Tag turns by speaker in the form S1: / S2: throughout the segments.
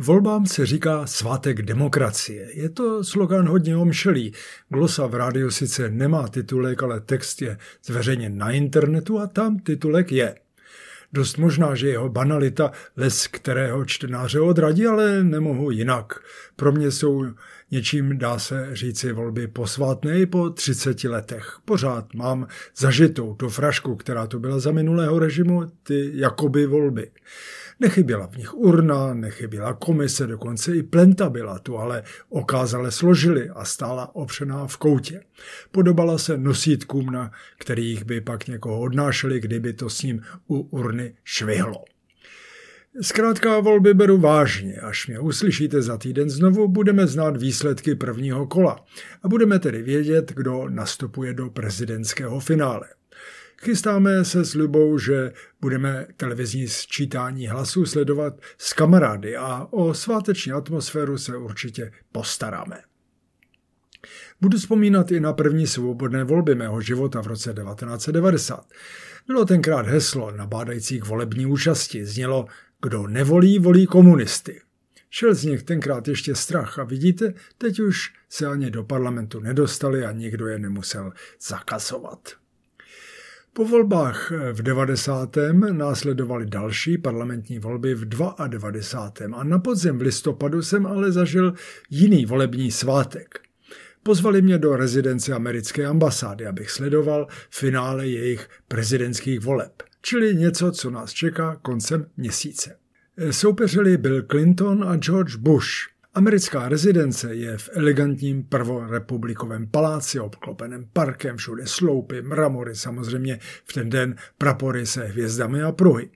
S1: Volbám se říká svátek demokracie. Je to slogan hodně omšelý. Glosa v rádiu sice nemá titulek, ale text je zveřejněn na internetu a tam titulek je. Dost možná, že jeho banalita les kterého čtenáře odradí, ale nemohu jinak. Pro mě jsou něčím, dá se říci, volby posvátné i po 30 letech. Pořád mám zažitou tu frašku, která tu byla za minulého režimu, ty jakoby volby. Nechyběla v nich urna, nechyběla komise, dokonce i plenta byla tu, ale okázale složili a stála opřená v koutě. Podobala se nosítkům, na kterých by pak někoho odnášeli, kdyby to s ním u urny švihlo. Zkrátka volby beru vážně. Až mě uslyšíte za týden znovu, budeme znát výsledky prvního kola a budeme tedy vědět, kdo nastupuje do prezidentského finále. Chystáme se s Lubou, že budeme televizní sčítání hlasů sledovat s kamarády a o sváteční atmosféru se určitě postaráme. Budu vzpomínat i na první svobodné volby mého života v roce 1990. Bylo tenkrát heslo nabádající k volební účasti. Znělo, kdo nevolí, volí komunisty. Šel z nich tenkrát ještě strach a vidíte, teď už se ani do parlamentu nedostali a nikdo je nemusel zakazovat. Po volbách v 90. následovaly další parlamentní volby v 92. a na podzim v listopadu jsem ale zažil jiný volební svátek. Pozvali mě do rezidence americké ambasády, abych sledoval finále jejich prezidentských voleb, čili něco, co nás čeká koncem měsíce. Soupeřili Bill Clinton a George Bush – Americká rezidence je v elegantním prvorepublikovém paláci obklopeném parkem, všude sloupy, mramory, samozřejmě v ten den prapory se hvězdami a pruhy.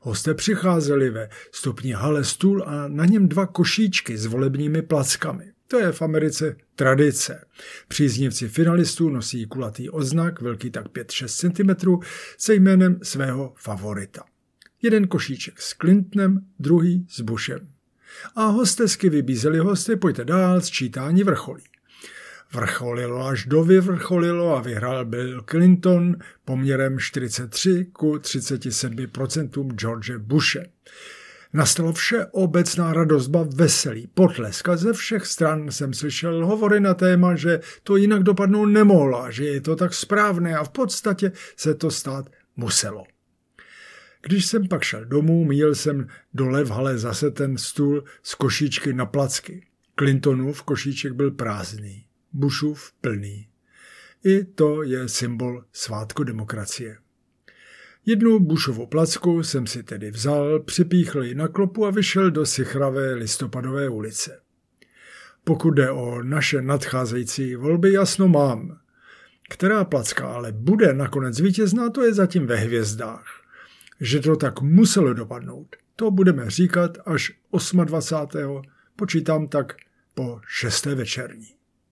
S1: Hosté přicházeli ve stupni hale stůl a na něm dva košíčky s volebními plackami. To je v Americe tradice. Příznivci finalistů nosí kulatý oznak, velký tak 5-6 cm, se jménem svého favorita. Jeden košíček s Clintonem, druhý s Bushem a hostesky vybízeli hosty, pojďte dál, sčítání vrcholí. Vrcholilo až do vyvrcholilo a vyhrál Bill Clinton poměrem 43 ku 37% George Bushe. Nastalo vše obecná radozba veselý, potlesk a ze všech stran jsem slyšel hovory na téma, že to jinak dopadnout nemohlo a že je to tak správné a v podstatě se to stát muselo. Když jsem pak šel domů, míjel jsem dole v hale zase ten stůl z košíčky na placky. Clintonův košíček byl prázdný, Bushův plný. I to je symbol svátku demokracie. Jednu Bushovu placku jsem si tedy vzal, připíchl ji na klopu a vyšel do sichravé listopadové ulice. Pokud jde o naše nadcházející volby, jasno mám. Která placka ale bude nakonec vítězná, to je zatím ve hvězdách že to tak muselo dopadnout. To budeme říkat až 28. počítám tak po šesté večerní.